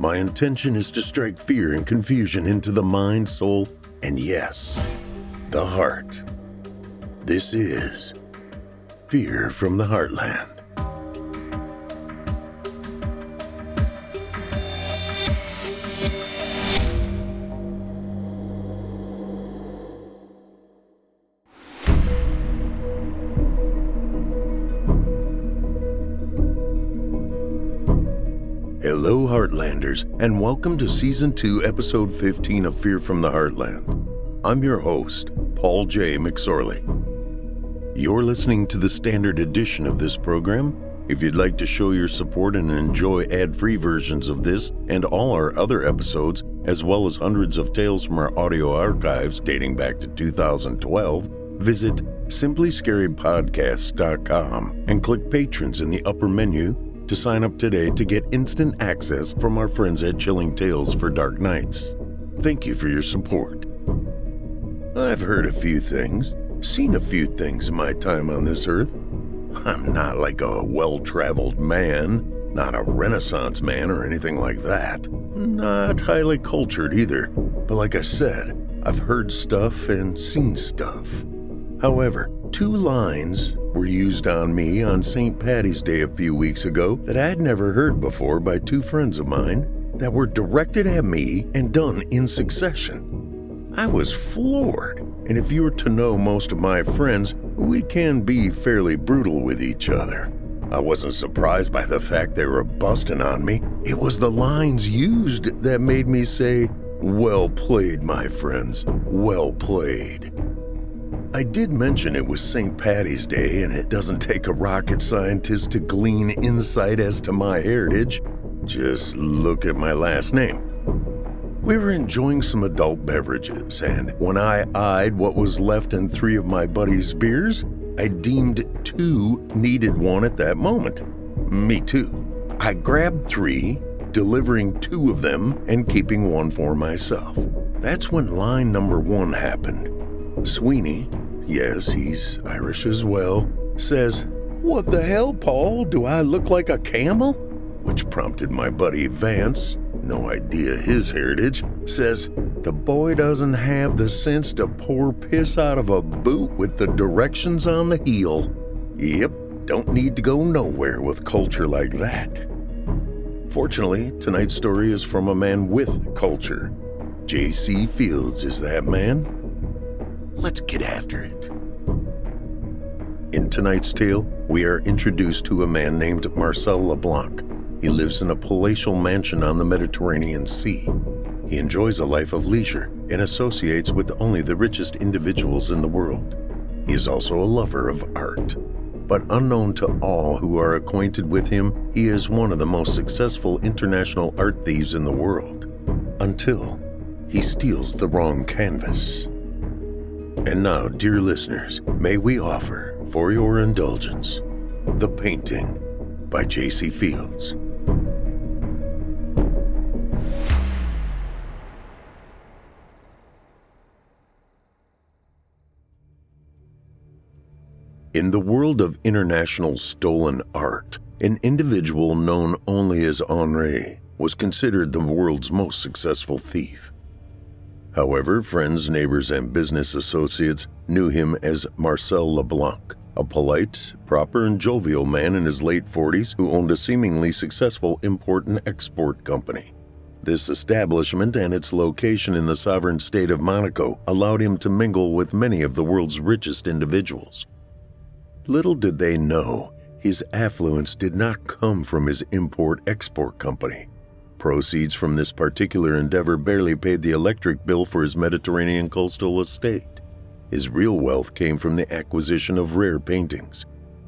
My intention is to strike fear and confusion into the mind, soul, and yes, the heart. This is Fear from the Heartland. Heartlanders, and welcome to Season 2, Episode 15 of Fear from the Heartland. I'm your host, Paul J. McSorley. You're listening to the standard edition of this program. If you'd like to show your support and enjoy ad free versions of this and all our other episodes, as well as hundreds of tales from our audio archives dating back to 2012, visit simplyscarypodcasts.com and click Patrons in the upper menu to sign up today to get instant access from our friends at Chilling Tales for Dark Nights. Thank you for your support. I've heard a few things, seen a few things in my time on this earth. I'm not like a well traveled man, not a Renaissance man or anything like that. Not highly cultured either. But like I said, I've heard stuff and seen stuff. However, two lines were used on me on St. Patty's Day a few weeks ago that I had never heard before by two friends of mine that were directed at me and done in succession. I was floored, and if you were to know most of my friends, we can be fairly brutal with each other. I wasn't surprised by the fact they were busting on me. It was the lines used that made me say, Well played, my friends, well played. I did mention it was St. Patty's Day, and it doesn't take a rocket scientist to glean insight as to my heritage. Just look at my last name. We were enjoying some adult beverages, and when I eyed what was left in three of my buddy's beers, I deemed two needed one at that moment. Me too. I grabbed three, delivering two of them and keeping one for myself. That's when line number one happened. Sweeney, yes, he's Irish as well, says, What the hell, Paul? Do I look like a camel? Which prompted my buddy Vance, no idea his heritage, says, The boy doesn't have the sense to pour piss out of a boot with the directions on the heel. Yep, don't need to go nowhere with culture like that. Fortunately, tonight's story is from a man with culture. J.C. Fields is that man. Let's get after it. In tonight's tale, we are introduced to a man named Marcel LeBlanc. He lives in a palatial mansion on the Mediterranean Sea. He enjoys a life of leisure and associates with only the richest individuals in the world. He is also a lover of art. But unknown to all who are acquainted with him, he is one of the most successful international art thieves in the world. Until he steals the wrong canvas. And now, dear listeners, may we offer, for your indulgence, The Painting by J.C. Fields. In the world of international stolen art, an individual known only as Henri was considered the world's most successful thief. However, friends, neighbors, and business associates knew him as Marcel LeBlanc, a polite, proper, and jovial man in his late 40s who owned a seemingly successful import and export company. This establishment and its location in the sovereign state of Monaco allowed him to mingle with many of the world's richest individuals. Little did they know, his affluence did not come from his import export company. Proceeds from this particular endeavor barely paid the electric bill for his Mediterranean coastal estate. His real wealth came from the acquisition of rare paintings.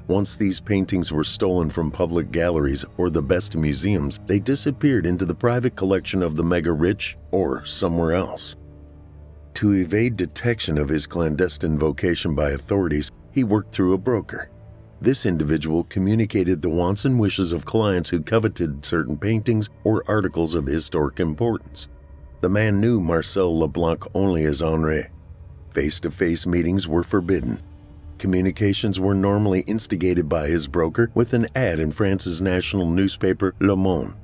Once these paintings were stolen from public galleries or the best museums, they disappeared into the private collection of the mega rich or somewhere else. To evade detection of his clandestine vocation by authorities, he worked through a broker. This individual communicated the wants and wishes of clients who coveted certain paintings or articles of historic importance. The man knew Marcel Leblanc only as Henri. Face to face meetings were forbidden. Communications were normally instigated by his broker with an ad in France's national newspaper, Le Monde.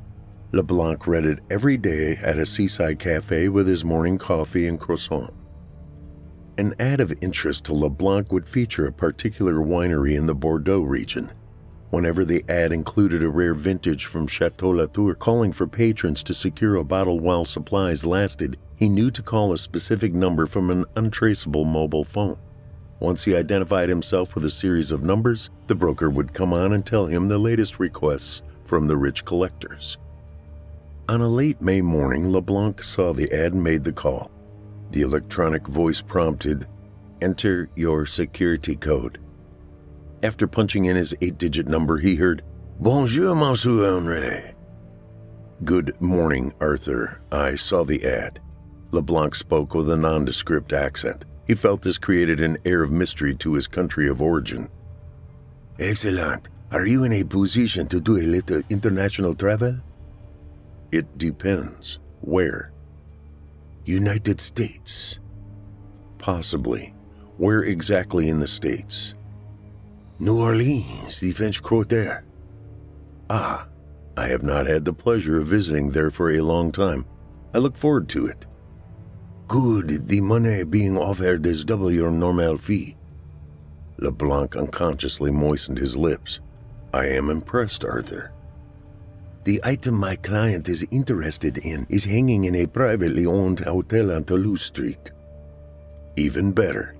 Leblanc read it every day at a seaside cafe with his morning coffee and croissant. An ad of interest to LeBlanc would feature a particular winery in the Bordeaux region. Whenever the ad included a rare vintage from Chateau Latour calling for patrons to secure a bottle while supplies lasted, he knew to call a specific number from an untraceable mobile phone. Once he identified himself with a series of numbers, the broker would come on and tell him the latest requests from the rich collectors. On a late May morning, LeBlanc saw the ad and made the call. The electronic voice prompted, Enter your security code. After punching in his eight digit number, he heard, Bonjour, Monsieur Henri. Good morning, Arthur. I saw the ad. LeBlanc spoke with a nondescript accent. He felt this created an air of mystery to his country of origin. Excellent. Are you in a position to do a little international travel? It depends. Where? United States. Possibly. Where exactly in the States? New Orleans, the French Quarter. Ah, I have not had the pleasure of visiting there for a long time. I look forward to it. Good, the money being offered is double your normal fee. LeBlanc unconsciously moistened his lips. I am impressed, Arthur. The item my client is interested in is hanging in a privately owned hotel on Toulouse Street. Even better.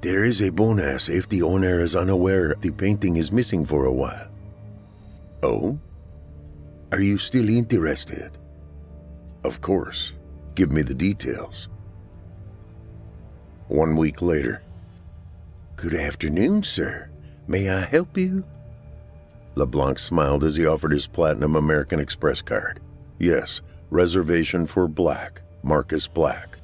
There is a bonus if the owner is unaware the painting is missing for a while. Oh? Are you still interested? Of course. Give me the details. One week later. Good afternoon, sir. May I help you? LeBlanc smiled as he offered his Platinum American Express card. Yes, reservation for Black, Marcus Black.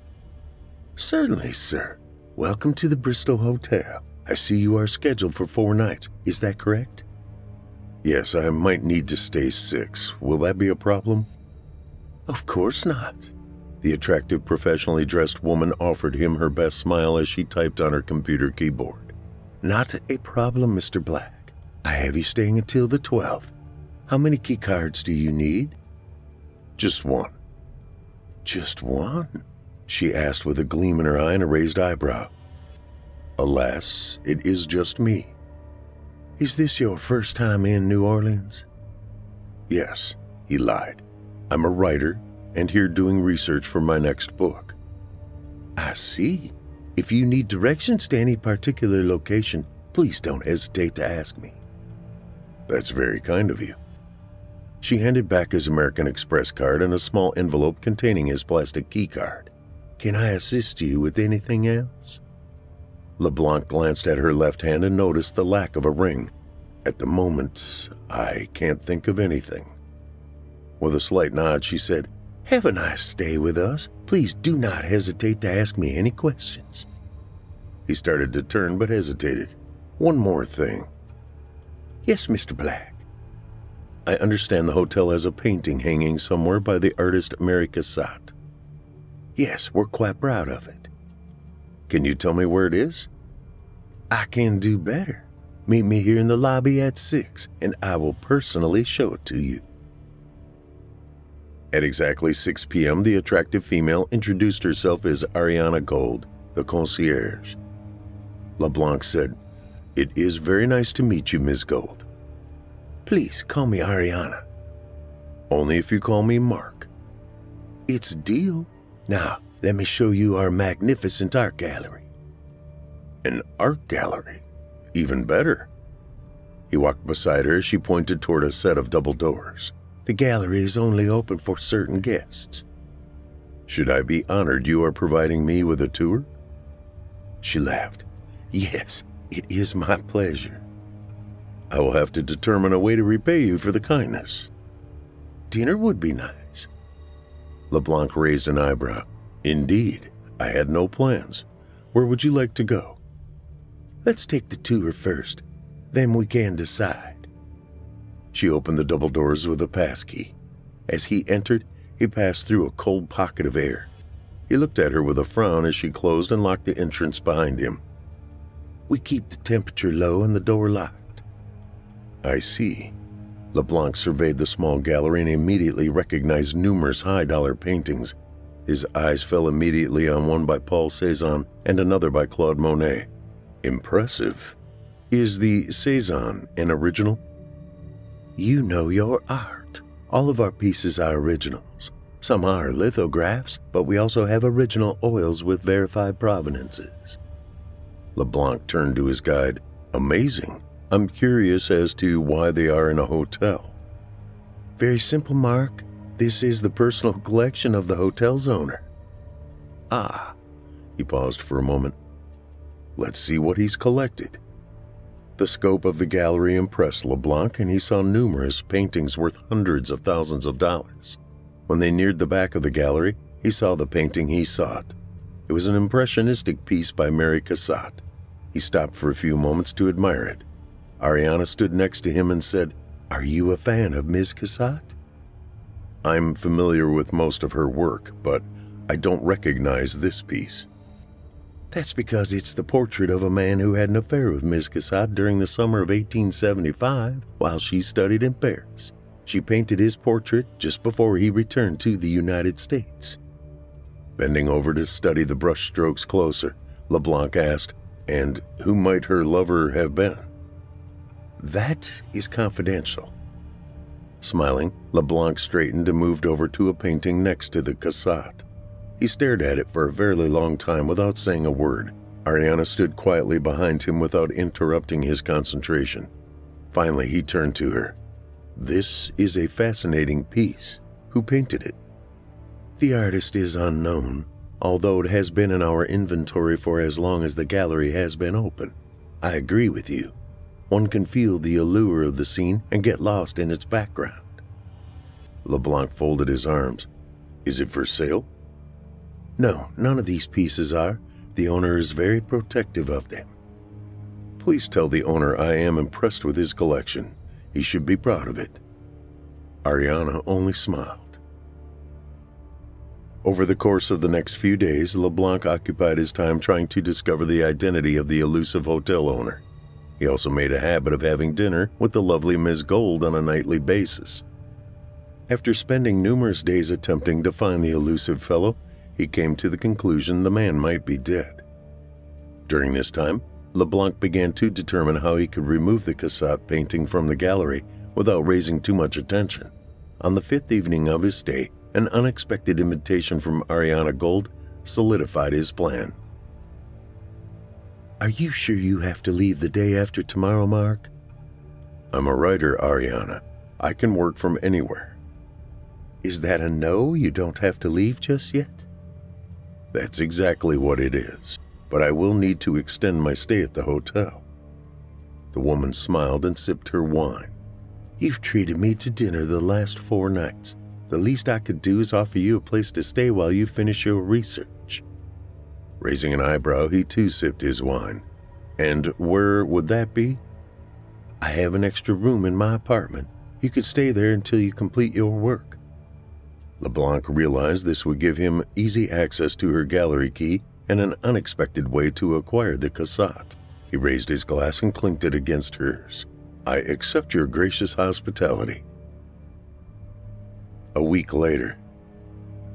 Certainly, sir. Welcome to the Bristol Hotel. I see you are scheduled for four nights. Is that correct? Yes, I might need to stay six. Will that be a problem? Of course not. The attractive, professionally dressed woman offered him her best smile as she typed on her computer keyboard. Not a problem, Mr. Black. I have you staying until the 12th. How many key cards do you need? Just one. Just one? She asked with a gleam in her eye and a raised eyebrow. Alas, it is just me. Is this your first time in New Orleans? Yes, he lied. I'm a writer and here doing research for my next book. I see. If you need directions to any particular location, please don't hesitate to ask me. That's very kind of you. She handed back his American Express card and a small envelope containing his plastic key card. Can I assist you with anything else? LeBlanc glanced at her left hand and noticed the lack of a ring. At the moment, I can't think of anything. With a slight nod, she said, Have a nice stay with us. Please do not hesitate to ask me any questions. He started to turn but hesitated. One more thing. Yes, Mr. Black. I understand the hotel has a painting hanging somewhere by the artist Mary Cassatt. Yes, we're quite proud of it. Can you tell me where it is? I can do better. Meet me here in the lobby at 6, and I will personally show it to you. At exactly 6 p.m., the attractive female introduced herself as Ariana Gold, the concierge. LeBlanc said, It is very nice to meet you, Miss Gold. Please call me Ariana. Only if you call me Mark. It's deal. Now, let me show you our magnificent art gallery. An art gallery? Even better. He walked beside her as she pointed toward a set of double doors. The gallery is only open for certain guests. Should I be honored you are providing me with a tour? She laughed. Yes, it is my pleasure. I will have to determine a way to repay you for the kindness. Dinner would be nice. LeBlanc raised an eyebrow. Indeed, I had no plans. Where would you like to go? Let's take the tour first, then we can decide. She opened the double doors with a passkey. As he entered, he passed through a cold pocket of air. He looked at her with a frown as she closed and locked the entrance behind him. We keep the temperature low and the door locked. I see. LeBlanc surveyed the small gallery and immediately recognized numerous high dollar paintings. His eyes fell immediately on one by Paul Cézanne and another by Claude Monet. Impressive. Is the Cézanne an original? You know your art. All of our pieces are originals. Some are lithographs, but we also have original oils with verified provenances. LeBlanc turned to his guide. Amazing. I'm curious as to why they are in a hotel. Very simple, Mark. This is the personal collection of the hotel's owner. Ah. He paused for a moment. Let's see what he's collected. The scope of the gallery impressed LeBlanc, and he saw numerous paintings worth hundreds of thousands of dollars. When they neared the back of the gallery, he saw the painting he sought. It was an impressionistic piece by Mary Cassatt. He stopped for a few moments to admire it. Ariana stood next to him and said, Are you a fan of Ms. Cassatt? I'm familiar with most of her work, but I don't recognize this piece. That's because it's the portrait of a man who had an affair with Ms. Cassatt during the summer of 1875 while she studied in Paris. She painted his portrait just before he returned to the United States. Bending over to study the brushstrokes closer, LeBlanc asked, And who might her lover have been? That is confidential. Smiling, LeBlanc straightened and moved over to a painting next to the Cassatt. He stared at it for a very long time without saying a word. Ariana stood quietly behind him without interrupting his concentration. Finally, he turned to her. This is a fascinating piece. Who painted it? The artist is unknown, although it has been in our inventory for as long as the gallery has been open. I agree with you. One can feel the allure of the scene and get lost in its background. LeBlanc folded his arms. Is it for sale? No, none of these pieces are. The owner is very protective of them. Please tell the owner I am impressed with his collection. He should be proud of it. Ariana only smiled. Over the course of the next few days, LeBlanc occupied his time trying to discover the identity of the elusive hotel owner. He also made a habit of having dinner with the lovely Miss Gold on a nightly basis. After spending numerous days attempting to find the elusive fellow, he came to the conclusion the man might be dead. During this time, LeBlanc began to determine how he could remove the Cassatt painting from the gallery without raising too much attention. On the fifth evening of his stay, an unexpected invitation from Ariana Gold solidified his plan. Are you sure you have to leave the day after tomorrow, Mark? I'm a writer, Ariana. I can work from anywhere. Is that a no? You don't have to leave just yet? That's exactly what it is, but I will need to extend my stay at the hotel. The woman smiled and sipped her wine. You've treated me to dinner the last four nights. The least I could do is offer you a place to stay while you finish your research. Raising an eyebrow, he too sipped his wine. And where would that be? I have an extra room in my apartment. You could stay there until you complete your work. LeBlanc realized this would give him easy access to her gallery key and an unexpected way to acquire the Cassatt. He raised his glass and clinked it against hers. I accept your gracious hospitality. A week later,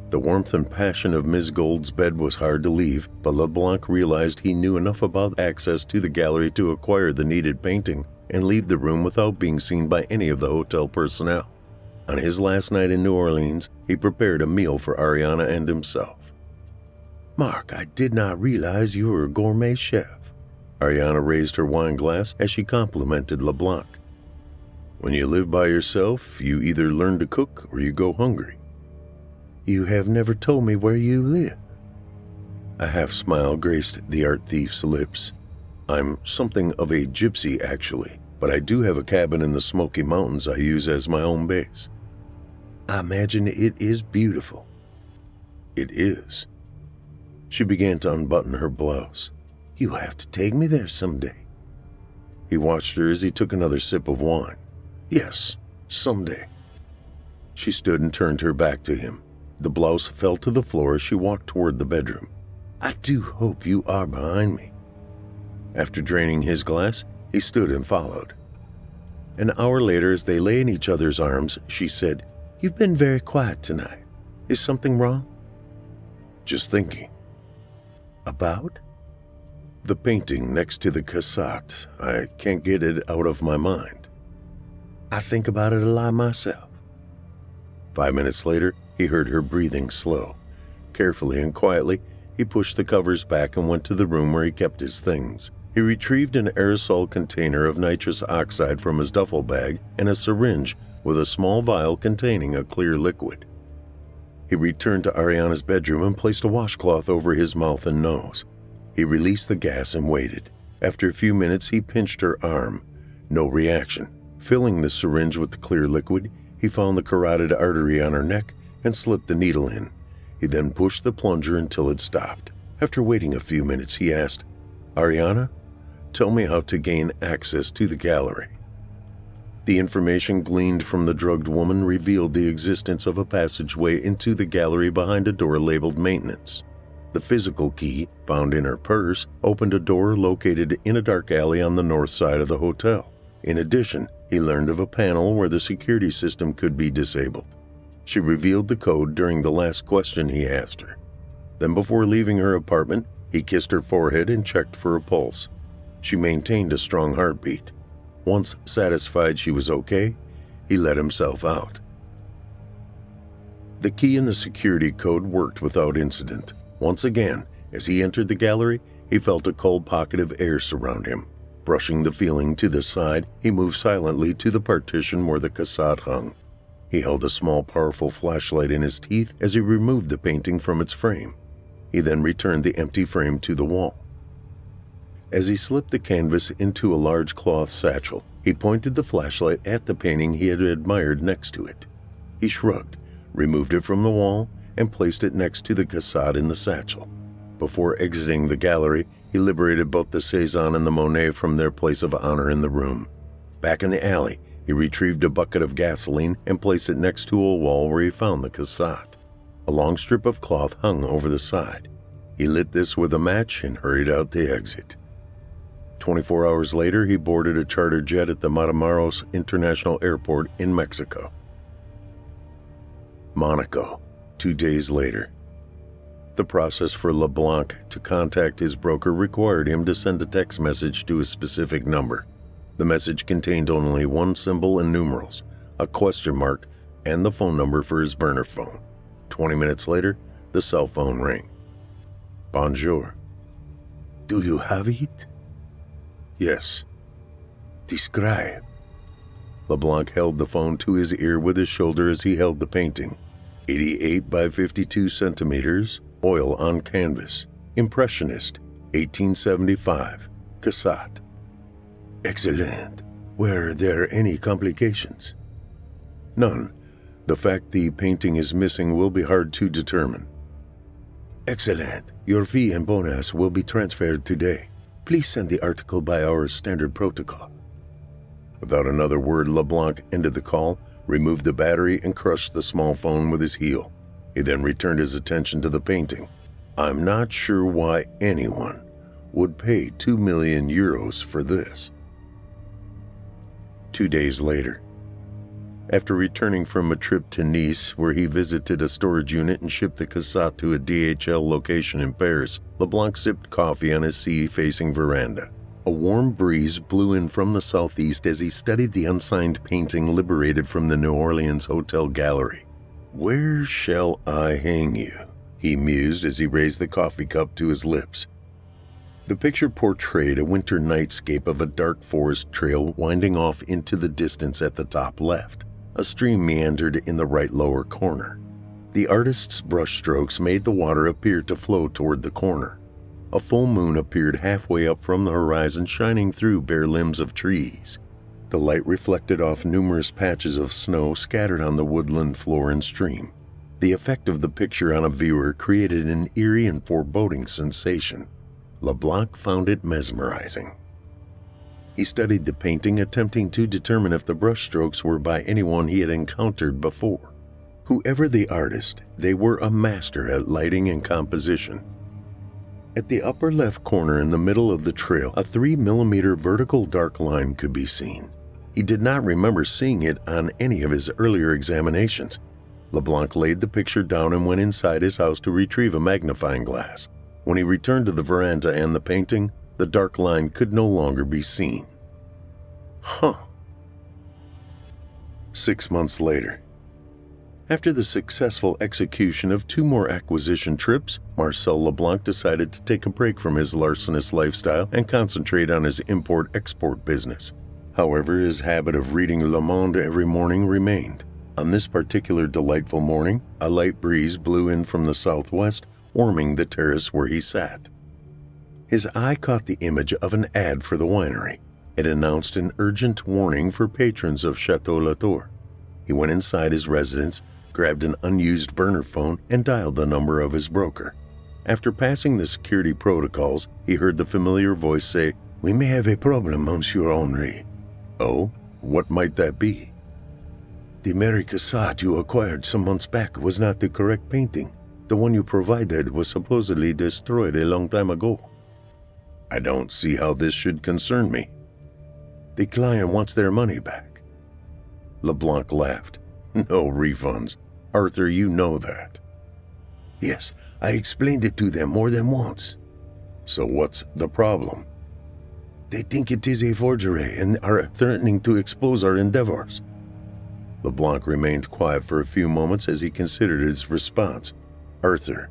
The warmth and passion of Ms. Gold's bed was hard to leave, but LeBlanc realized he knew enough about access to the gallery to acquire the needed painting and leave the room without being seen by any of the hotel personnel. On his last night in New Orleans, he prepared a meal for Ariana and himself. Mark, I did not realize you were a gourmet chef. Ariana raised her wine glass as she complimented LeBlanc. When you live by yourself, you either learn to cook or you go hungry. You have never told me where you live. A half smile graced the art thief's lips. I'm something of a gypsy, actually, but I do have a cabin in the Smoky Mountains I use as my own base. I imagine it is beautiful. It is. She began to unbutton her blouse. You have to take me there someday. He watched her as he took another sip of wine. Yes, someday. She stood and turned her back to him. The blouse fell to the floor as she walked toward the bedroom. I do hope you are behind me. After draining his glass, he stood and followed. An hour later, as they lay in each other's arms, she said, You've been very quiet tonight. Is something wrong? Just thinking. About? The painting next to the Cassatt. I can't get it out of my mind. I think about it a lot myself. Five minutes later, he heard her breathing slow. Carefully and quietly, he pushed the covers back and went to the room where he kept his things. He retrieved an aerosol container of nitrous oxide from his duffel bag and a syringe with a small vial containing a clear liquid. He returned to Ariana's bedroom and placed a washcloth over his mouth and nose. He released the gas and waited. After a few minutes, he pinched her arm. No reaction. Filling the syringe with the clear liquid, he found the carotid artery on her neck and slipped the needle in. He then pushed the plunger until it stopped. After waiting a few minutes, he asked, Ariana, tell me how to gain access to the gallery. The information gleaned from the drugged woman revealed the existence of a passageway into the gallery behind a door labeled Maintenance. The physical key, found in her purse, opened a door located in a dark alley on the north side of the hotel. In addition, he learned of a panel where the security system could be disabled. She revealed the code during the last question he asked her. Then, before leaving her apartment, he kissed her forehead and checked for a pulse. She maintained a strong heartbeat. Once satisfied she was okay, he let himself out. The key in the security code worked without incident. Once again, as he entered the gallery, he felt a cold pocket of air surround him. Brushing the feeling to the side, he moved silently to the partition where the Cassatt hung. He held a small, powerful flashlight in his teeth as he removed the painting from its frame. He then returned the empty frame to the wall. As he slipped the canvas into a large cloth satchel, he pointed the flashlight at the painting he had admired next to it. He shrugged, removed it from the wall, and placed it next to the Cassatt in the satchel. Before exiting the gallery, he liberated both the Cezanne and the Monet from their place of honor in the room. Back in the alley, he retrieved a bucket of gasoline and placed it next to a wall where he found the Cassatt. A long strip of cloth hung over the side. He lit this with a match and hurried out the exit. 24 hours later, he boarded a charter jet at the Matamoros International Airport in Mexico. Monaco, two days later. The process for LeBlanc to contact his broker required him to send a text message to a specific number. The message contained only one symbol and numerals, a question mark, and the phone number for his burner phone. 20 minutes later, the cell phone rang. Bonjour. Do you have it? Yes. Describe. LeBlanc held the phone to his ear with his shoulder as he held the painting. 88 by 52 centimeters, oil on canvas, Impressionist, 1875, Cassatt. Excellent. Were there any complications? None. The fact the painting is missing will be hard to determine. Excellent. Your fee and bonus will be transferred today. Please send the article by our standard protocol. Without another word, LeBlanc ended the call, removed the battery, and crushed the small phone with his heel. He then returned his attention to the painting. I'm not sure why anyone would pay 2 million euros for this. Two days later, After returning from a trip to Nice, where he visited a storage unit and shipped the Cassatt to a DHL location in Paris, LeBlanc sipped coffee on his sea facing veranda. A warm breeze blew in from the southeast as he studied the unsigned painting liberated from the New Orleans Hotel gallery. Where shall I hang you? He mused as he raised the coffee cup to his lips. The picture portrayed a winter nightscape of a dark forest trail winding off into the distance at the top left. A stream meandered in the right lower corner. The artist's brushstrokes made the water appear to flow toward the corner. A full moon appeared halfway up from the horizon, shining through bare limbs of trees. The light reflected off numerous patches of snow scattered on the woodland floor and stream. The effect of the picture on a viewer created an eerie and foreboding sensation. LeBlanc found it mesmerizing. He studied the painting, attempting to determine if the brushstrokes were by anyone he had encountered before. Whoever the artist, they were a master at lighting and composition. At the upper left corner in the middle of the trail, a 3 millimeter vertical dark line could be seen. He did not remember seeing it on any of his earlier examinations. LeBlanc laid the picture down and went inside his house to retrieve a magnifying glass. When he returned to the veranda and the painting, the dark line could no longer be seen. Huh. Six months later, after the successful execution of two more acquisition trips, Marcel LeBlanc decided to take a break from his larcenous lifestyle and concentrate on his import export business. However, his habit of reading Le Monde every morning remained. On this particular delightful morning, a light breeze blew in from the southwest, warming the terrace where he sat. His eye caught the image of an ad for the winery. It announced an urgent warning for patrons of Chateau Latour. He went inside his residence, grabbed an unused burner phone, and dialed the number of his broker. After passing the security protocols, he heard the familiar voice say, We may have a problem, Monsieur Henri. Oh, what might that be? The Mary Cassatt you acquired some months back was not the correct painting. The one you provided was supposedly destroyed a long time ago. I don't see how this should concern me. The client wants their money back. LeBlanc laughed. No refunds. Arthur, you know that. Yes, I explained it to them more than once. So what's the problem? They think it is a forgery and are threatening to expose our endeavors. LeBlanc remained quiet for a few moments as he considered his response. Arthur,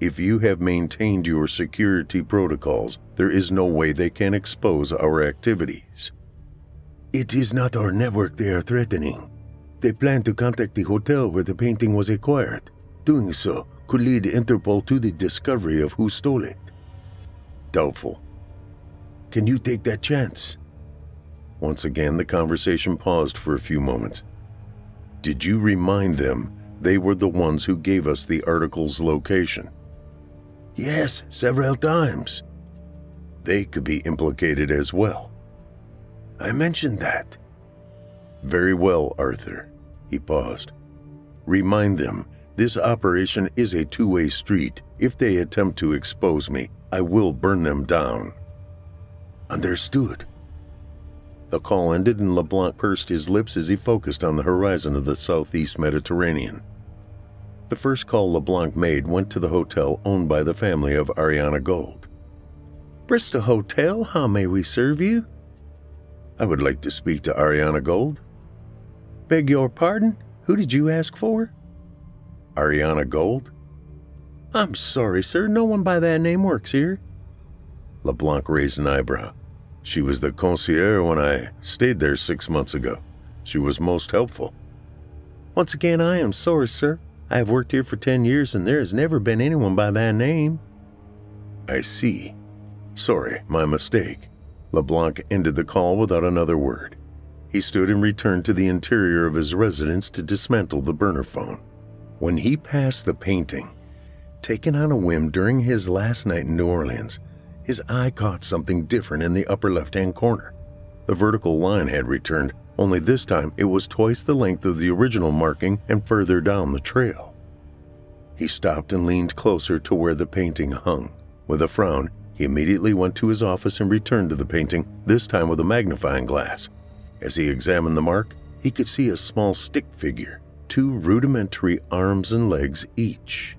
if you have maintained your security protocols, there is no way they can expose our activities. It is not our network they are threatening. They plan to contact the hotel where the painting was acquired. Doing so could lead Interpol to the discovery of who stole it. Doubtful. Can you take that chance? Once again, the conversation paused for a few moments. Did you remind them they were the ones who gave us the article's location. Yes, several times. They could be implicated as well. I mentioned that. Very well, Arthur. He paused. Remind them this operation is a two way street. If they attempt to expose me, I will burn them down. Understood. The call ended, and LeBlanc pursed his lips as he focused on the horizon of the southeast Mediterranean. The first call LeBlanc made went to the hotel owned by the family of Ariana Gold. Bristol Hotel, how may we serve you? I would like to speak to Ariana Gold. Beg your pardon? Who did you ask for? Ariana Gold? I'm sorry, sir, no one by that name works here. LeBlanc raised an eyebrow. She was the concierge when I stayed there six months ago. She was most helpful. Once again, I am sorry, sir. I have worked here for 10 years and there has never been anyone by that name. I see. Sorry, my mistake. LeBlanc ended the call without another word. He stood and returned to the interior of his residence to dismantle the burner phone. When he passed the painting, taken on a whim during his last night in New Orleans, his eye caught something different in the upper left hand corner. The vertical line had returned, only this time it was twice the length of the original marking and further down the trail. He stopped and leaned closer to where the painting hung. With a frown, he immediately went to his office and returned to the painting, this time with a magnifying glass. As he examined the mark, he could see a small stick figure, two rudimentary arms and legs each.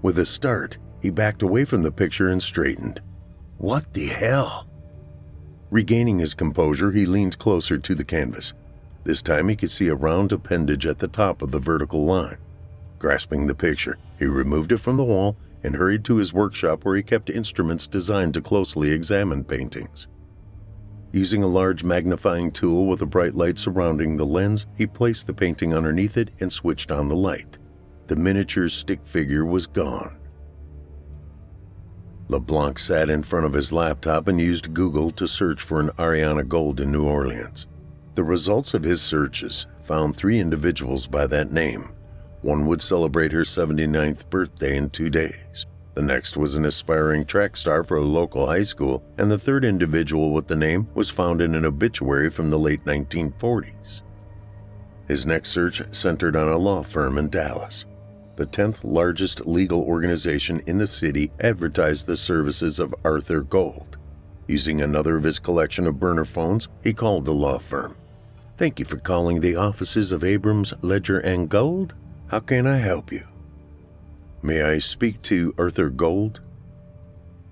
With a start, he backed away from the picture and straightened. What the hell? Regaining his composure, he leaned closer to the canvas. This time he could see a round appendage at the top of the vertical line. Grasping the picture, he removed it from the wall and hurried to his workshop where he kept instruments designed to closely examine paintings. Using a large magnifying tool with a bright light surrounding the lens, he placed the painting underneath it and switched on the light. The miniature stick figure was gone. LeBlanc sat in front of his laptop and used Google to search for an Ariana Gold in New Orleans. The results of his searches found three individuals by that name. One would celebrate her 79th birthday in two days. The next was an aspiring track star for a local high school, and the third individual with the name was found in an obituary from the late 1940s. His next search centered on a law firm in Dallas. The 10th largest legal organization in the city advertised the services of Arthur Gold. Using another of his collection of burner phones, he called the law firm. Thank you for calling the offices of Abrams, Ledger, and Gold. How can I help you? May I speak to Arthur Gold?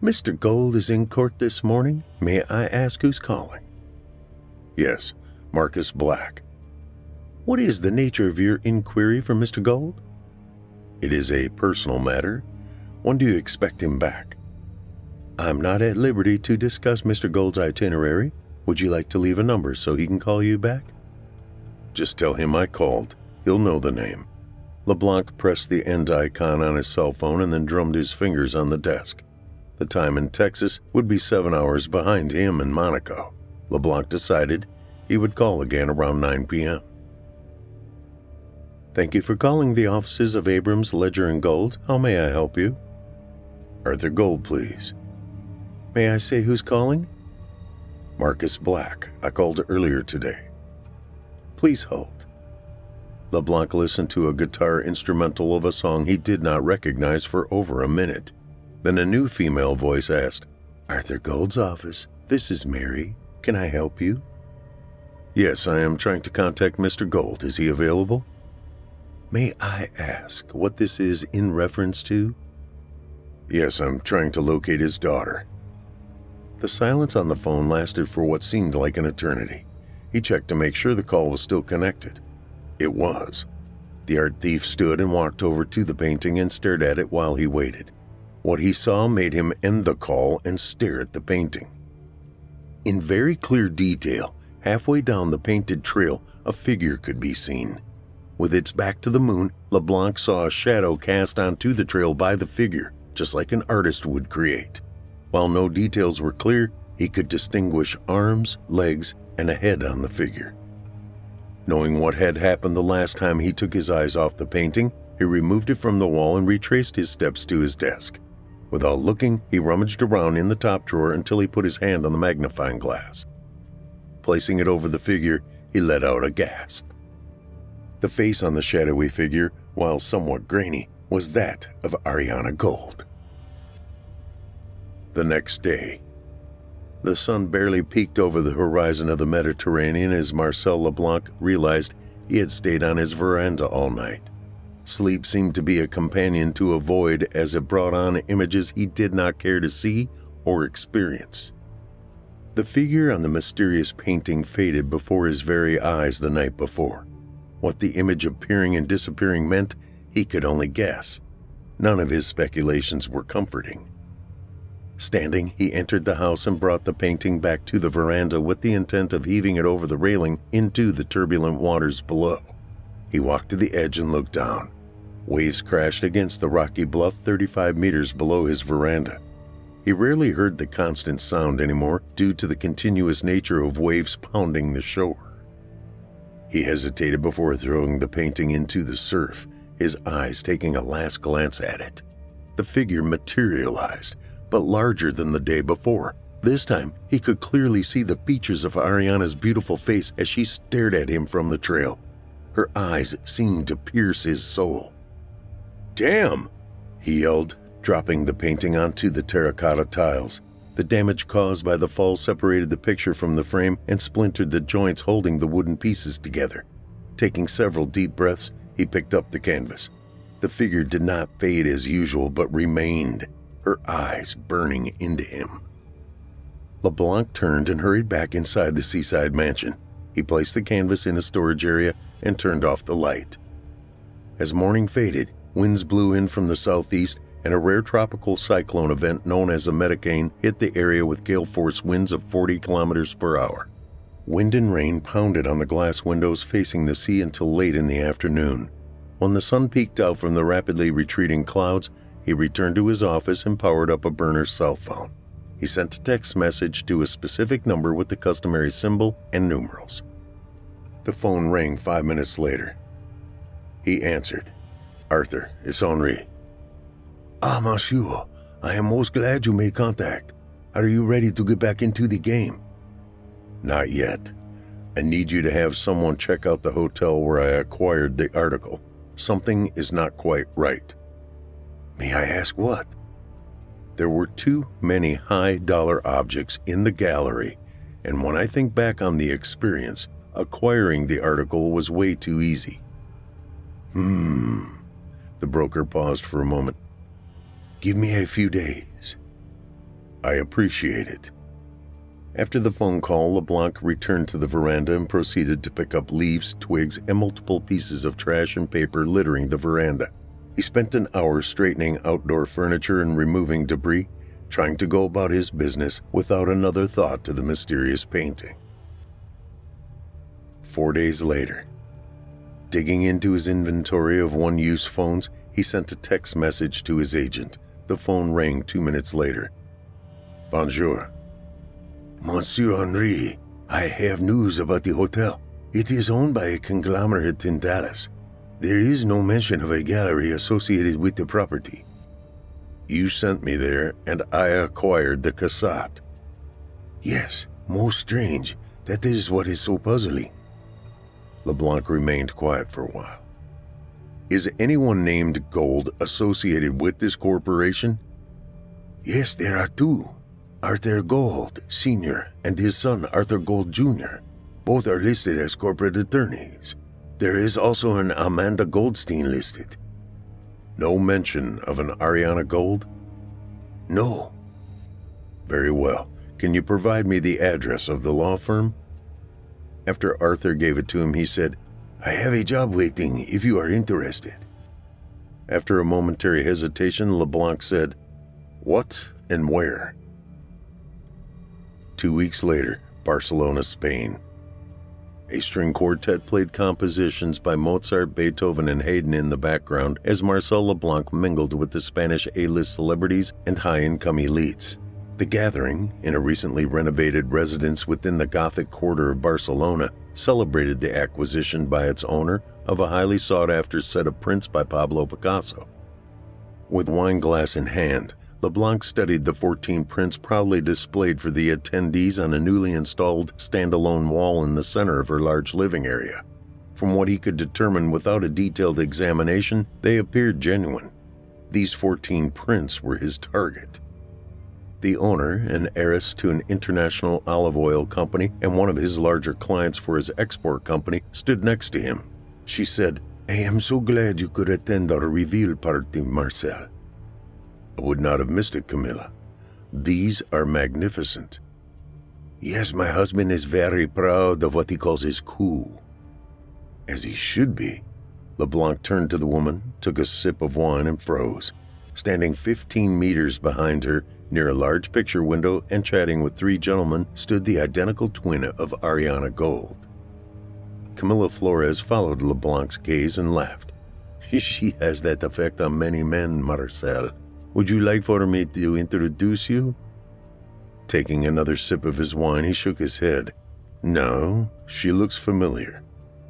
Mr. Gold is in court this morning. May I ask who's calling? Yes, Marcus Black. What is the nature of your inquiry for Mr. Gold? It is a personal matter. When do you expect him back? I'm not at liberty to discuss Mr. Gold's itinerary. Would you like to leave a number so he can call you back? Just tell him I called. He'll know the name. LeBlanc pressed the end icon on his cell phone and then drummed his fingers on the desk. The time in Texas would be seven hours behind him in Monaco. LeBlanc decided he would call again around 9 p.m. Thank you for calling the offices of Abrams, Ledger, and Gold. How may I help you? Arthur Gold, please. May I say who's calling? Marcus Black. I called earlier today. Please hold. LeBlanc listened to a guitar instrumental of a song he did not recognize for over a minute. Then a new female voice asked, Arthur Gold's office. This is Mary. Can I help you? Yes, I am trying to contact Mr. Gold. Is he available? May I ask what this is in reference to? Yes, I'm trying to locate his daughter. The silence on the phone lasted for what seemed like an eternity. He checked to make sure the call was still connected. It was. The art thief stood and walked over to the painting and stared at it while he waited. What he saw made him end the call and stare at the painting. In very clear detail, halfway down the painted trail, a figure could be seen. With its back to the moon, LeBlanc saw a shadow cast onto the trail by the figure, just like an artist would create. While no details were clear, he could distinguish arms, legs, and a head on the figure. Knowing what had happened the last time he took his eyes off the painting, he removed it from the wall and retraced his steps to his desk. Without looking, he rummaged around in the top drawer until he put his hand on the magnifying glass. Placing it over the figure, he let out a gasp. The face on the shadowy figure, while somewhat grainy, was that of Ariana Gold. The next day, the sun barely peeked over the horizon of the Mediterranean as Marcel Leblanc realized he had stayed on his veranda all night. Sleep seemed to be a companion to avoid as it brought on images he did not care to see or experience. The figure on the mysterious painting faded before his very eyes the night before. What the image appearing and disappearing meant, he could only guess. None of his speculations were comforting. Standing, he entered the house and brought the painting back to the veranda with the intent of heaving it over the railing into the turbulent waters below. He walked to the edge and looked down. Waves crashed against the rocky bluff 35 meters below his veranda. He rarely heard the constant sound anymore due to the continuous nature of waves pounding the shore. He hesitated before throwing the painting into the surf, his eyes taking a last glance at it. The figure materialized, but larger than the day before. This time, he could clearly see the features of Ariana's beautiful face as she stared at him from the trail. Her eyes seemed to pierce his soul. Damn! he yelled, dropping the painting onto the terracotta tiles. The damage caused by the fall separated the picture from the frame and splintered the joints holding the wooden pieces together. Taking several deep breaths, he picked up the canvas. The figure did not fade as usual, but remained, her eyes burning into him. LeBlanc turned and hurried back inside the seaside mansion. He placed the canvas in a storage area and turned off the light. As morning faded, winds blew in from the southeast and a rare tropical cyclone event known as a medicane hit the area with gale force winds of 40 kilometers per hour. Wind and rain pounded on the glass windows facing the sea until late in the afternoon. When the sun peeked out from the rapidly retreating clouds, he returned to his office and powered up a burner's cell phone. He sent a text message to a specific number with the customary symbol and numerals. The phone rang five minutes later. He answered. Arthur, it's Henri. Ah, monsieur, I am most glad you made contact. Are you ready to get back into the game? Not yet. I need you to have someone check out the hotel where I acquired the article. Something is not quite right. May I ask what? There were too many high dollar objects in the gallery, and when I think back on the experience, acquiring the article was way too easy. Hmm. The broker paused for a moment. Give me a few days. I appreciate it. After the phone call, LeBlanc returned to the veranda and proceeded to pick up leaves, twigs, and multiple pieces of trash and paper littering the veranda. He spent an hour straightening outdoor furniture and removing debris, trying to go about his business without another thought to the mysterious painting. Four days later, digging into his inventory of one use phones, he sent a text message to his agent. The phone rang two minutes later. Bonjour. Monsieur Henri, I have news about the hotel. It is owned by a conglomerate in Dallas. There is no mention of a gallery associated with the property. You sent me there, and I acquired the Cassatt. Yes, most strange. That is what is so puzzling. LeBlanc remained quiet for a while. Is anyone named Gold associated with this corporation? Yes, there are two. Arthur Gold, Sr., and his son Arthur Gold, Jr. Both are listed as corporate attorneys. There is also an Amanda Goldstein listed. No mention of an Ariana Gold? No. Very well. Can you provide me the address of the law firm? After Arthur gave it to him, he said, I have a job waiting if you are interested. After a momentary hesitation, LeBlanc said, What and where? Two weeks later, Barcelona, Spain. A string quartet played compositions by Mozart, Beethoven, and Haydn in the background as Marcel LeBlanc mingled with the Spanish A list celebrities and high income elites. The gathering, in a recently renovated residence within the Gothic quarter of Barcelona, celebrated the acquisition by its owner of a highly sought after set of prints by Pablo Picasso. With wine glass in hand, LeBlanc studied the 14 prints proudly displayed for the attendees on a newly installed standalone wall in the center of her large living area. From what he could determine without a detailed examination, they appeared genuine. These 14 prints were his target. The owner, an heiress to an international olive oil company and one of his larger clients for his export company, stood next to him. She said, I am so glad you could attend our reveal party, Marcel. I would not have missed it, Camilla. These are magnificent. Yes, my husband is very proud of what he calls his coup. As he should be. LeBlanc turned to the woman, took a sip of wine, and froze. Standing 15 meters behind her, near a large picture window and chatting with three gentlemen, stood the identical twin of Ariana Gold. Camilla Flores followed LeBlanc's gaze and laughed. She has that effect on many men, Marcel. Would you like for me to introduce you? Taking another sip of his wine, he shook his head. No, she looks familiar.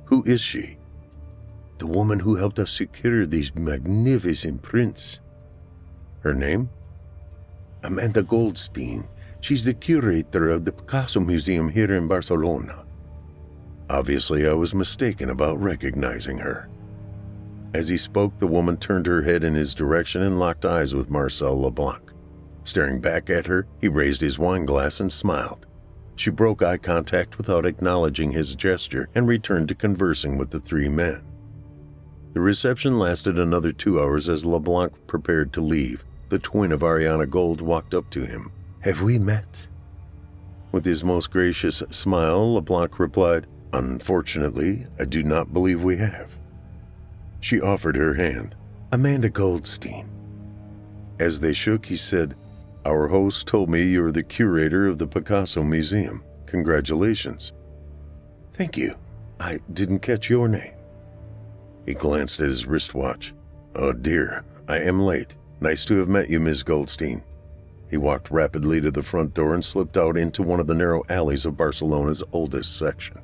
Who is she? The woman who helped us secure these magnificent prints. Her name? Amanda Goldstein. She's the curator of the Picasso Museum here in Barcelona. Obviously, I was mistaken about recognizing her. As he spoke, the woman turned her head in his direction and locked eyes with Marcel LeBlanc. Staring back at her, he raised his wine glass and smiled. She broke eye contact without acknowledging his gesture and returned to conversing with the three men. The reception lasted another two hours as LeBlanc prepared to leave. The twin of Ariana Gold walked up to him. Have we met? With his most gracious smile, LeBlanc replied, Unfortunately, I do not believe we have. She offered her hand. Amanda Goldstein. As they shook, he said, Our host told me you're the curator of the Picasso Museum. Congratulations. Thank you. I didn't catch your name. He glanced at his wristwatch. Oh dear, I am late. Nice to have met you, Miss Goldstein. He walked rapidly to the front door and slipped out into one of the narrow alleys of Barcelona's oldest section.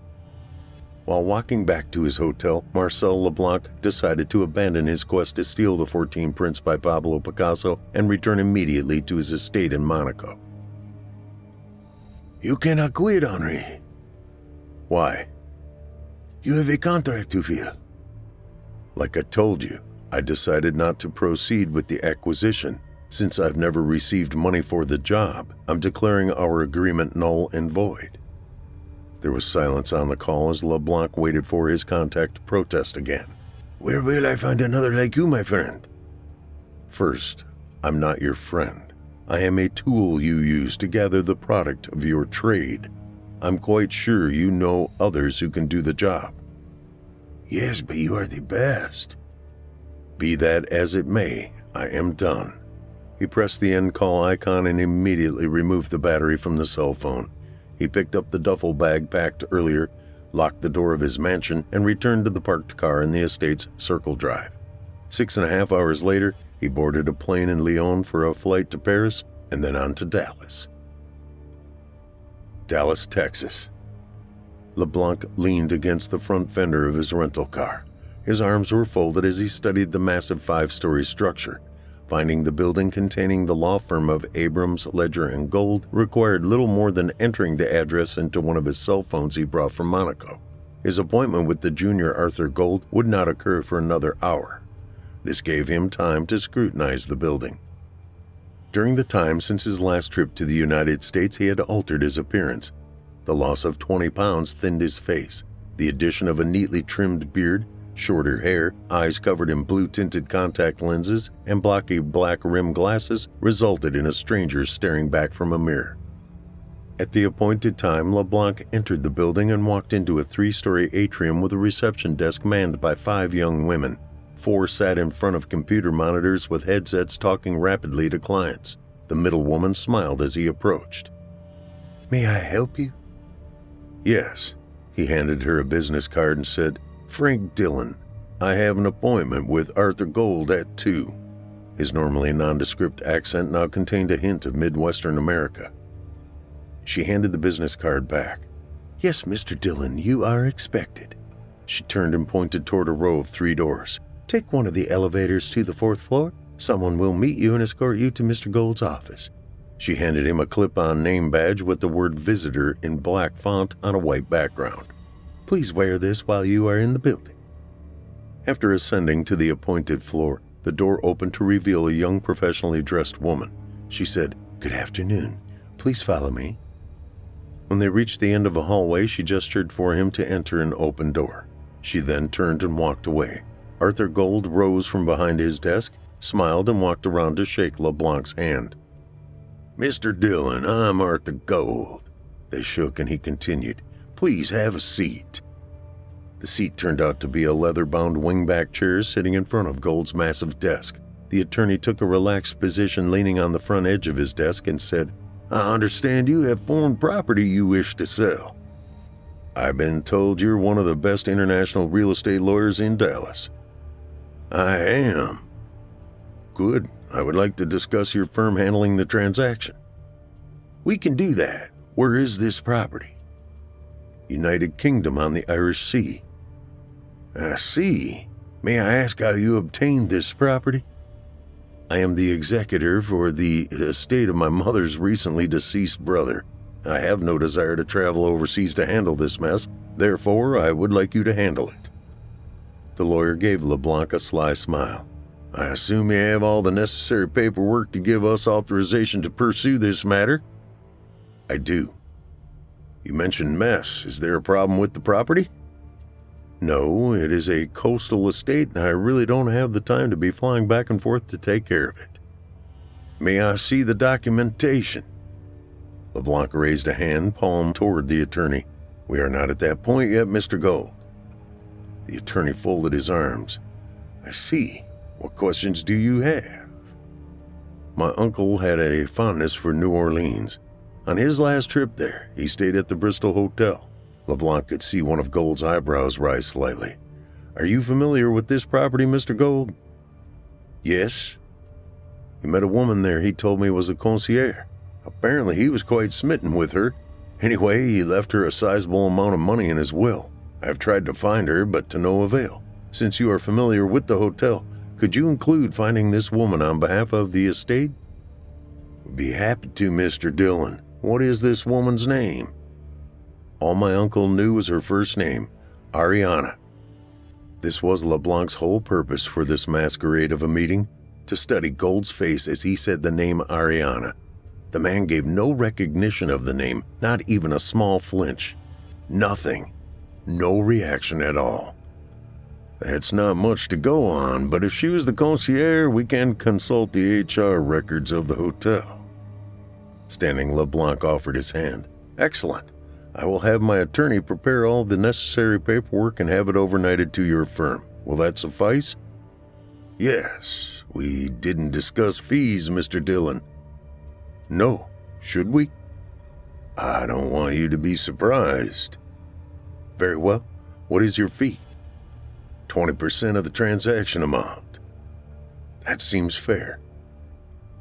While walking back to his hotel, Marcel Leblanc decided to abandon his quest to steal the 14 prints by Pablo Picasso and return immediately to his estate in Monaco. You cannot quit, Henri. Why? You have a contract to fill. Like I told you, I decided not to proceed with the acquisition. Since I've never received money for the job, I'm declaring our agreement null and void. There was silence on the call as LeBlanc waited for his contact to protest again. Where will I find another like you, my friend? First, I'm not your friend. I am a tool you use to gather the product of your trade. I'm quite sure you know others who can do the job. Yes, but you are the best. Be that as it may, I am done. He pressed the end call icon and immediately removed the battery from the cell phone. He picked up the duffel bag packed earlier, locked the door of his mansion, and returned to the parked car in the estate's circle drive. Six and a half hours later, he boarded a plane in Lyon for a flight to Paris and then on to Dallas. Dallas, Texas. LeBlanc leaned against the front fender of his rental car. His arms were folded as he studied the massive five story structure. Finding the building containing the law firm of Abrams, Ledger, and Gold required little more than entering the address into one of his cell phones he brought from Monaco. His appointment with the junior Arthur Gold would not occur for another hour. This gave him time to scrutinize the building. During the time since his last trip to the United States, he had altered his appearance. The loss of 20 pounds thinned his face. The addition of a neatly trimmed beard Shorter hair, eyes covered in blue tinted contact lenses, and blocky black rimmed glasses resulted in a stranger staring back from a mirror. At the appointed time, LeBlanc entered the building and walked into a three story atrium with a reception desk manned by five young women. Four sat in front of computer monitors with headsets talking rapidly to clients. The middle woman smiled as he approached. May I help you? Yes. He handed her a business card and said, Frank Dillon. I have an appointment with Arthur Gold at 2. His normally nondescript accent now contained a hint of Midwestern America. She handed the business card back. Yes, Mr. Dillon, you are expected. She turned and pointed toward a row of three doors. Take one of the elevators to the fourth floor. Someone will meet you and escort you to Mr. Gold's office. She handed him a clip on name badge with the word visitor in black font on a white background. Please wear this while you are in the building. After ascending to the appointed floor, the door opened to reveal a young professionally dressed woman. She said, Good afternoon. Please follow me. When they reached the end of a hallway, she gestured for him to enter an open door. She then turned and walked away. Arthur Gold rose from behind his desk, smiled, and walked around to shake LeBlanc's hand. Mr. Dillon, I'm Arthur Gold. They shook and he continued, Please have a seat. The seat turned out to be a leather bound wingback chair sitting in front of Gold's massive desk. The attorney took a relaxed position leaning on the front edge of his desk and said, I understand you have foreign property you wish to sell. I've been told you're one of the best international real estate lawyers in Dallas. I am. Good. I would like to discuss your firm handling the transaction. We can do that. Where is this property? United Kingdom on the Irish Sea. I see. May I ask how you obtained this property? I am the executor for the estate of my mother's recently deceased brother. I have no desire to travel overseas to handle this mess, therefore, I would like you to handle it. The lawyer gave LeBlanc a sly smile. I assume you have all the necessary paperwork to give us authorization to pursue this matter? I do. You mentioned mess. Is there a problem with the property? No, it is a coastal estate, and I really don't have the time to be flying back and forth to take care of it. May I see the documentation? LeBlanc raised a hand, palm toward the attorney. We are not at that point yet, Mr. Gold. The attorney folded his arms. I see. What questions do you have? My uncle had a fondness for New Orleans. On his last trip there, he stayed at the Bristol Hotel. LeBlanc could see one of Gold's eyebrows rise slightly. Are you familiar with this property, Mr. Gold? Yes. He met a woman there he told me was a concierge. Apparently, he was quite smitten with her. Anyway, he left her a sizable amount of money in his will. I've tried to find her, but to no avail. Since you are familiar with the hotel, could you include finding this woman on behalf of the estate? Be happy to, Mr. Dillon. What is this woman's name? All my uncle knew was her first name, Ariana. This was LeBlanc's whole purpose for this masquerade of a meeting to study Gold's face as he said the name Ariana. The man gave no recognition of the name, not even a small flinch. Nothing. No reaction at all. That's not much to go on, but if she was the concierge, we can consult the HR records of the hotel. Standing LeBlanc offered his hand. Excellent. I will have my attorney prepare all the necessary paperwork and have it overnighted to your firm. Will that suffice? Yes. We didn't discuss fees, Mr. Dillon. No, should we? I don't want you to be surprised. Very well. What is your fee? 20% of the transaction amount. That seems fair.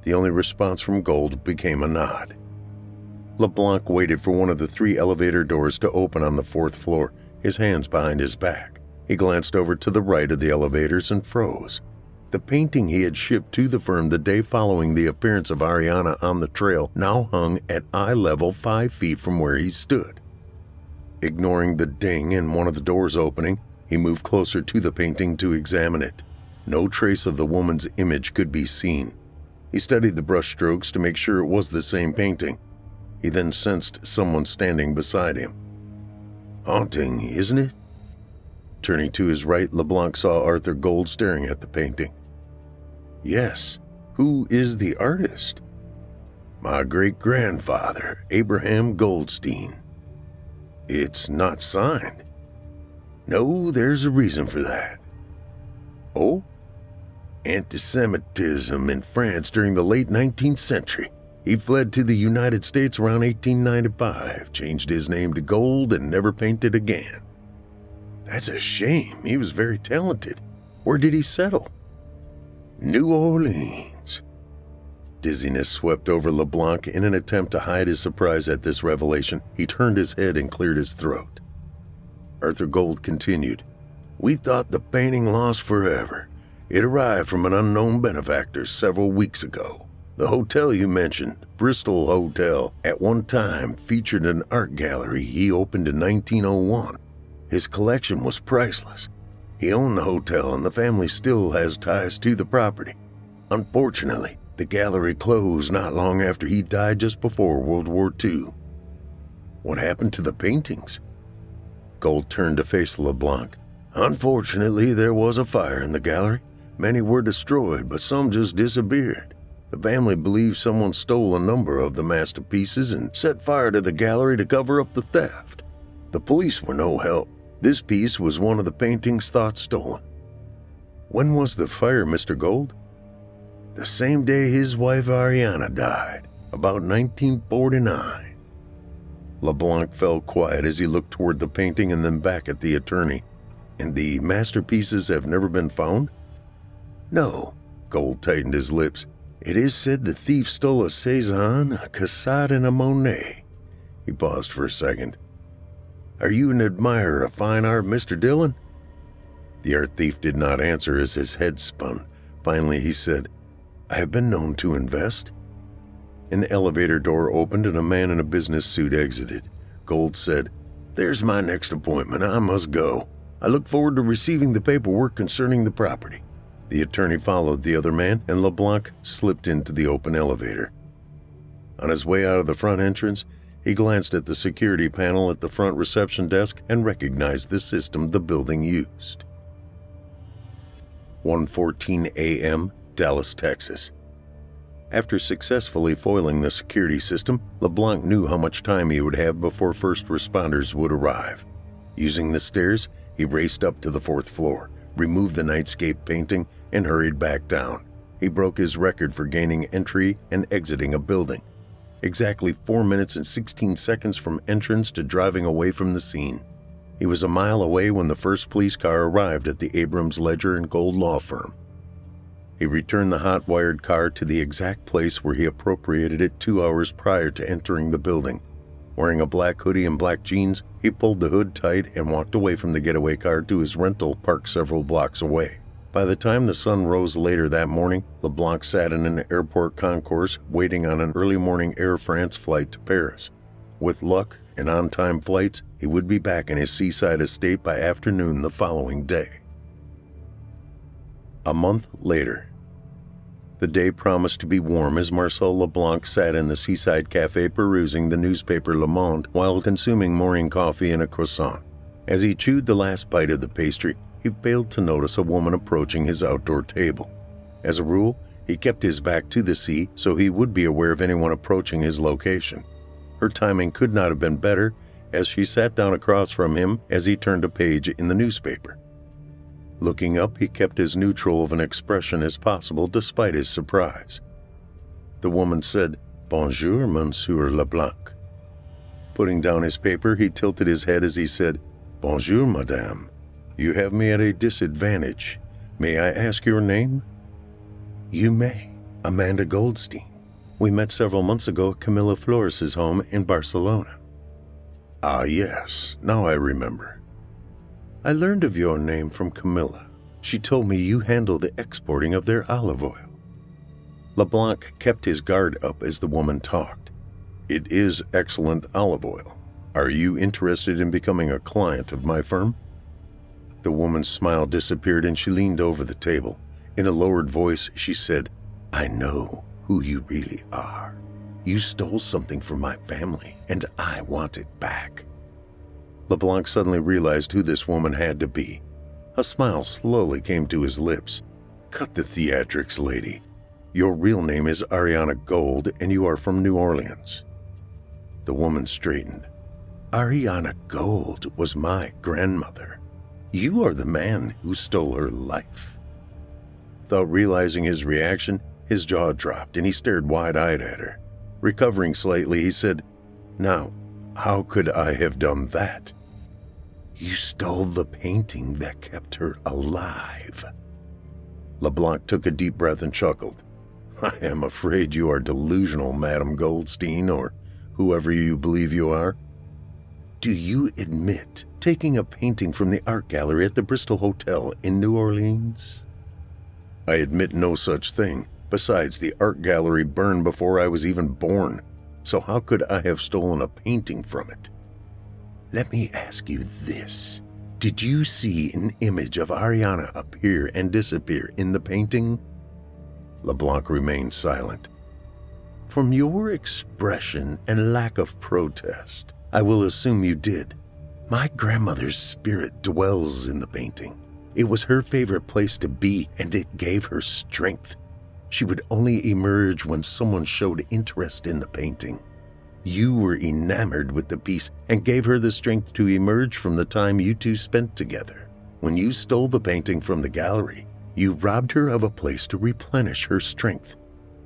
The only response from Gold became a nod. LeBlanc waited for one of the three elevator doors to open on the fourth floor, his hands behind his back. He glanced over to the right of the elevators and froze. The painting he had shipped to the firm the day following the appearance of Ariana on the trail now hung at eye level five feet from where he stood. Ignoring the ding in one of the doors opening, he moved closer to the painting to examine it. No trace of the woman's image could be seen. He studied the brushstrokes to make sure it was the same painting. He then sensed someone standing beside him. Haunting, isn't it? Turning to his right, LeBlanc saw Arthur Gold staring at the painting. Yes. Who is the artist? My great grandfather, Abraham Goldstein. It's not signed. No, there's a reason for that. Oh? Anti Semitism in France during the late 19th century. He fled to the United States around 1895, changed his name to Gold, and never painted again. That's a shame. He was very talented. Where did he settle? New Orleans. Dizziness swept over LeBlanc in an attempt to hide his surprise at this revelation. He turned his head and cleared his throat. Arthur Gold continued. We thought the painting lost forever. It arrived from an unknown benefactor several weeks ago. The hotel you mentioned, Bristol Hotel, at one time featured an art gallery he opened in 1901. His collection was priceless, he owned the hotel and the family still has ties to the property. Unfortunately, the gallery closed not long after he died just before World War II. What happened to the paintings? Gold turned to face LeBlanc. Unfortunately, there was a fire in the gallery. Many were destroyed, but some just disappeared. The family believes someone stole a number of the masterpieces and set fire to the gallery to cover up the theft. The police were no help. This piece was one of the paintings thought stolen. When was the fire, Mr. Gold? The same day his wife Ariana died, about 1949. LeBlanc fell quiet as he looked toward the painting and then back at the attorney. And the masterpieces have never been found? No. Gold tightened his lips. It is said the thief stole a Cezanne, a Cassatt, and a Monet. He paused for a second. Are you an admirer of fine art, Mr. Dillon? The art thief did not answer as his head spun. Finally, he said, I have been known to invest. An elevator door opened and a man in a business suit exited. Gold said, There's my next appointment. I must go. I look forward to receiving the paperwork concerning the property. The attorney followed the other man, and LeBlanc slipped into the open elevator. On his way out of the front entrance, He glanced at the security panel at the front reception desk and recognized the system the building used. 1:14 a.m., Dallas, Texas. After successfully foiling the security system, LeBlanc knew how much time he would have before first responders would arrive. Using the stairs, he raced up to the fourth floor, removed the nightscape painting, and hurried back down. He broke his record for gaining entry and exiting a building. Exactly 4 minutes and 16 seconds from entrance to driving away from the scene. He was a mile away when the first police car arrived at the Abrams Ledger and Gold law firm. He returned the hot wired car to the exact place where he appropriated it two hours prior to entering the building. Wearing a black hoodie and black jeans, he pulled the hood tight and walked away from the getaway car to his rental parked several blocks away. By the time the sun rose later that morning, LeBlanc sat in an airport concourse waiting on an early morning Air France flight to Paris. With luck and on time flights, he would be back in his seaside estate by afternoon the following day. A month later, the day promised to be warm as Marcel Leblanc sat in the seaside cafe perusing the newspaper Le Monde while consuming morning coffee and a croissant. As he chewed the last bite of the pastry, he failed to notice a woman approaching his outdoor table. As a rule, he kept his back to the sea so he would be aware of anyone approaching his location. Her timing could not have been better as she sat down across from him as he turned a page in the newspaper. Looking up, he kept as neutral of an expression as possible despite his surprise. The woman said, Bonjour, Monsieur Leblanc. Putting down his paper, he tilted his head as he said, Bonjour, Madame. You have me at a disadvantage. May I ask your name? You may. Amanda Goldstein. We met several months ago at Camilla Flores' home in Barcelona. Ah, yes, now I remember. I learned of your name from Camilla. She told me you handle the exporting of their olive oil. LeBlanc kept his guard up as the woman talked. It is excellent olive oil. Are you interested in becoming a client of my firm? The woman's smile disappeared and she leaned over the table. In a lowered voice, she said, I know who you really are. You stole something from my family, and I want it back. LeBlanc suddenly realized who this woman had to be. A smile slowly came to his lips. Cut the theatrics, lady. Your real name is Ariana Gold, and you are from New Orleans. The woman straightened. Ariana Gold was my grandmother. You are the man who stole her life. Without realizing his reaction, his jaw dropped and he stared wide eyed at her. Recovering slightly, he said, Now, how could I have done that? You stole the painting that kept her alive. LeBlanc took a deep breath and chuckled. I am afraid you are delusional, Madame Goldstein, or whoever you believe you are. Do you admit taking a painting from the art gallery at the Bristol Hotel in New Orleans? I admit no such thing. Besides, the art gallery burned before I was even born so how could I have stolen a painting from it? Let me ask you this. Did you see an image of Ariana appear and disappear in the painting? LeBlanc remained silent. From your expression and lack of protest, I will assume you did. My grandmother's spirit dwells in the painting. It was her favorite place to be, and it gave her strength. She would only emerge when someone showed interest in the painting. You were enamored with the piece and gave her the strength to emerge from the time you two spent together. When you stole the painting from the gallery, you robbed her of a place to replenish her strength.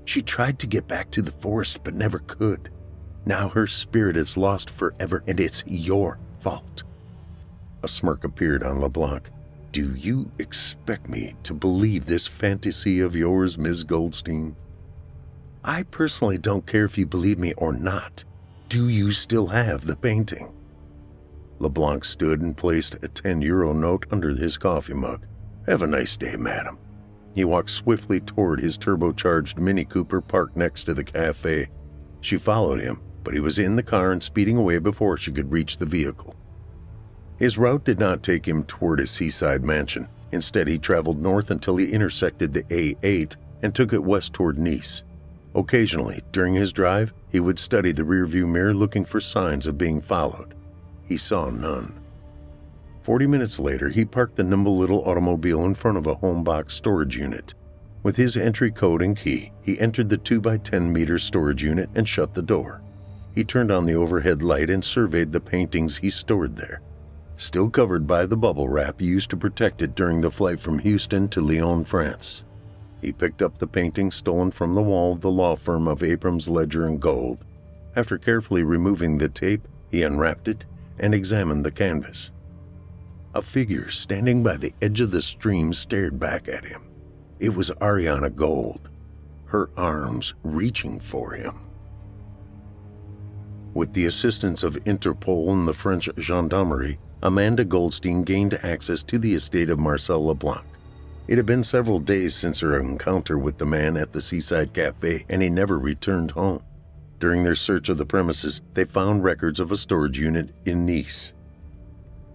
She tried to get back to the forest but never could. Now her spirit is lost forever and it's your fault. A smirk appeared on LeBlanc. Do you expect me to believe this fantasy of yours, Ms. Goldstein? I personally don't care if you believe me or not. Do you still have the painting? LeBlanc stood and placed a 10 euro note under his coffee mug. Have a nice day, madam. He walked swiftly toward his turbocharged Mini Cooper parked next to the cafe. She followed him, but he was in the car and speeding away before she could reach the vehicle. His route did not take him toward his seaside mansion. Instead, he traveled north until he intersected the A8 and took it west toward Nice. Occasionally, during his drive, he would study the rearview mirror looking for signs of being followed. He saw none. Forty minutes later, he parked the nimble little automobile in front of a home box storage unit. With his entry code and key, he entered the 2 by 10 meter storage unit and shut the door. He turned on the overhead light and surveyed the paintings he stored there. Still covered by the bubble wrap used to protect it during the flight from Houston to Lyon, France. He picked up the painting stolen from the wall of the law firm of Abrams Ledger and Gold. After carefully removing the tape, he unwrapped it and examined the canvas. A figure standing by the edge of the stream stared back at him. It was Ariana Gold, her arms reaching for him. With the assistance of Interpol and the French gendarmerie, Amanda Goldstein gained access to the estate of Marcel Leblanc. It had been several days since her encounter with the man at the seaside cafe, and he never returned home. During their search of the premises, they found records of a storage unit in Nice.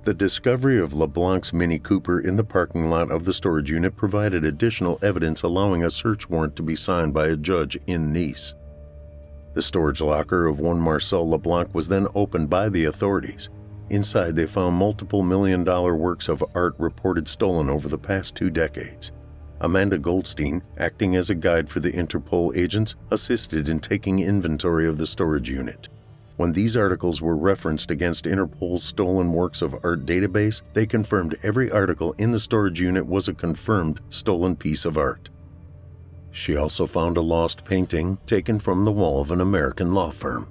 The discovery of LeBlanc's Mini Cooper in the parking lot of the storage unit provided additional evidence allowing a search warrant to be signed by a judge in Nice. The storage locker of one Marcel LeBlanc was then opened by the authorities. Inside, they found multiple million dollar works of art reported stolen over the past two decades. Amanda Goldstein, acting as a guide for the Interpol agents, assisted in taking inventory of the storage unit. When these articles were referenced against Interpol's stolen works of art database, they confirmed every article in the storage unit was a confirmed stolen piece of art. She also found a lost painting taken from the wall of an American law firm.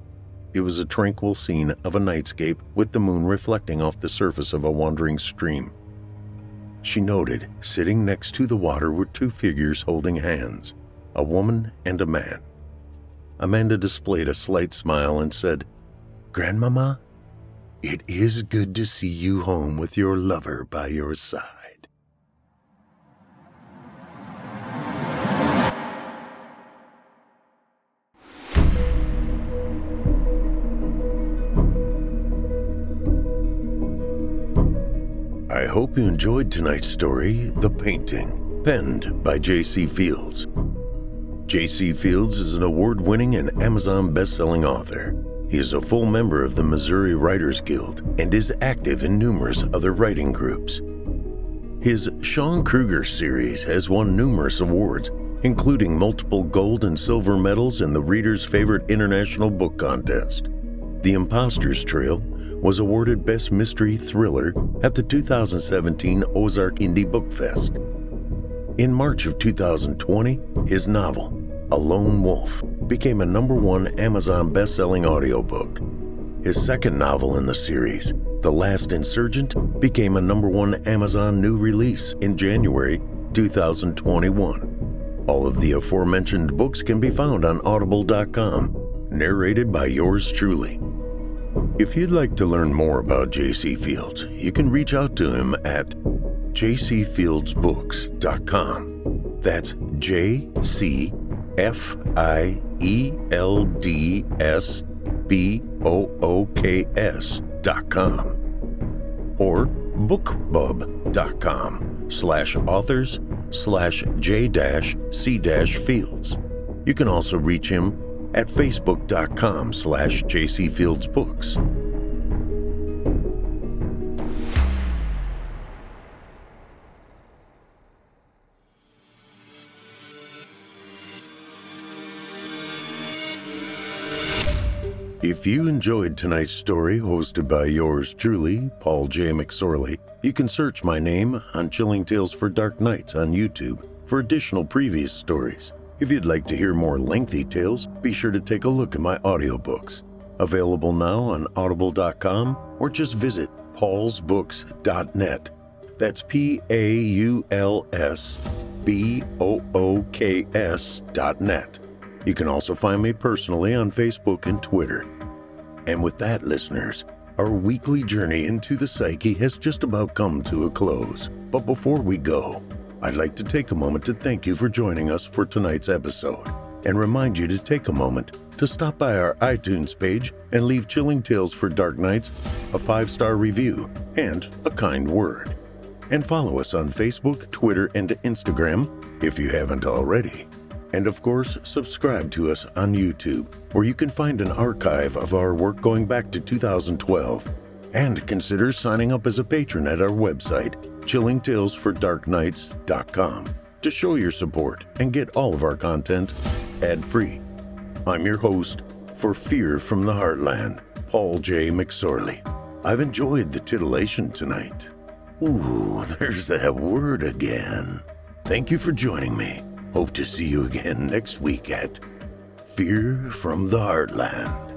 It was a tranquil scene of a nightscape with the moon reflecting off the surface of a wandering stream. She noted, sitting next to the water were two figures holding hands, a woman and a man. Amanda displayed a slight smile and said, Grandmama, it is good to see you home with your lover by your side. Hope you enjoyed tonight's story, The Painting, penned by J.C. Fields. J.C. Fields is an award winning and Amazon best selling author. He is a full member of the Missouri Writers Guild and is active in numerous other writing groups. His Sean Kruger series has won numerous awards, including multiple gold and silver medals in the Reader's Favorite International Book Contest. The Imposter's Trail was awarded Best Mystery Thriller at the 2017 Ozark Indie Book Fest. In March of 2020, his novel, A Lone Wolf, became a number one Amazon best-selling audiobook. His second novel in the series, The Last Insurgent, became a number one Amazon new release in January 2021. All of the aforementioned books can be found on audible.com, narrated by yours truly. If you'd like to learn more about JC Fields, you can reach out to him at jcfieldsbooks.com. That's J C F I E L D S B O O K S dot com or bookbub.com slash authors slash j c fields. You can also reach him at facebook.com slash jcfieldsbooks. If you enjoyed tonight's story, hosted by yours truly, Paul J. McSorley, you can search my name on Chilling Tales for Dark Nights on YouTube for additional previous stories. If you'd like to hear more lengthy tales, be sure to take a look at my audiobooks. Available now on audible.com or just visit paulsbooks.net. That's P A U L S B O O K S dot net. You can also find me personally on Facebook and Twitter. And with that, listeners, our weekly journey into the psyche has just about come to a close. But before we go, I'd like to take a moment to thank you for joining us for tonight's episode and remind you to take a moment to stop by our iTunes page and leave Chilling Tales for Dark Nights a five star review and a kind word. And follow us on Facebook, Twitter, and Instagram if you haven't already. And of course, subscribe to us on YouTube, where you can find an archive of our work going back to 2012. And consider signing up as a patron at our website, chillingtalesfordarknights.com, to show your support and get all of our content ad free. I'm your host for Fear from the Heartland, Paul J. McSorley. I've enjoyed the titillation tonight. Ooh, there's that word again. Thank you for joining me. Hope to see you again next week at Fear from the Heartland.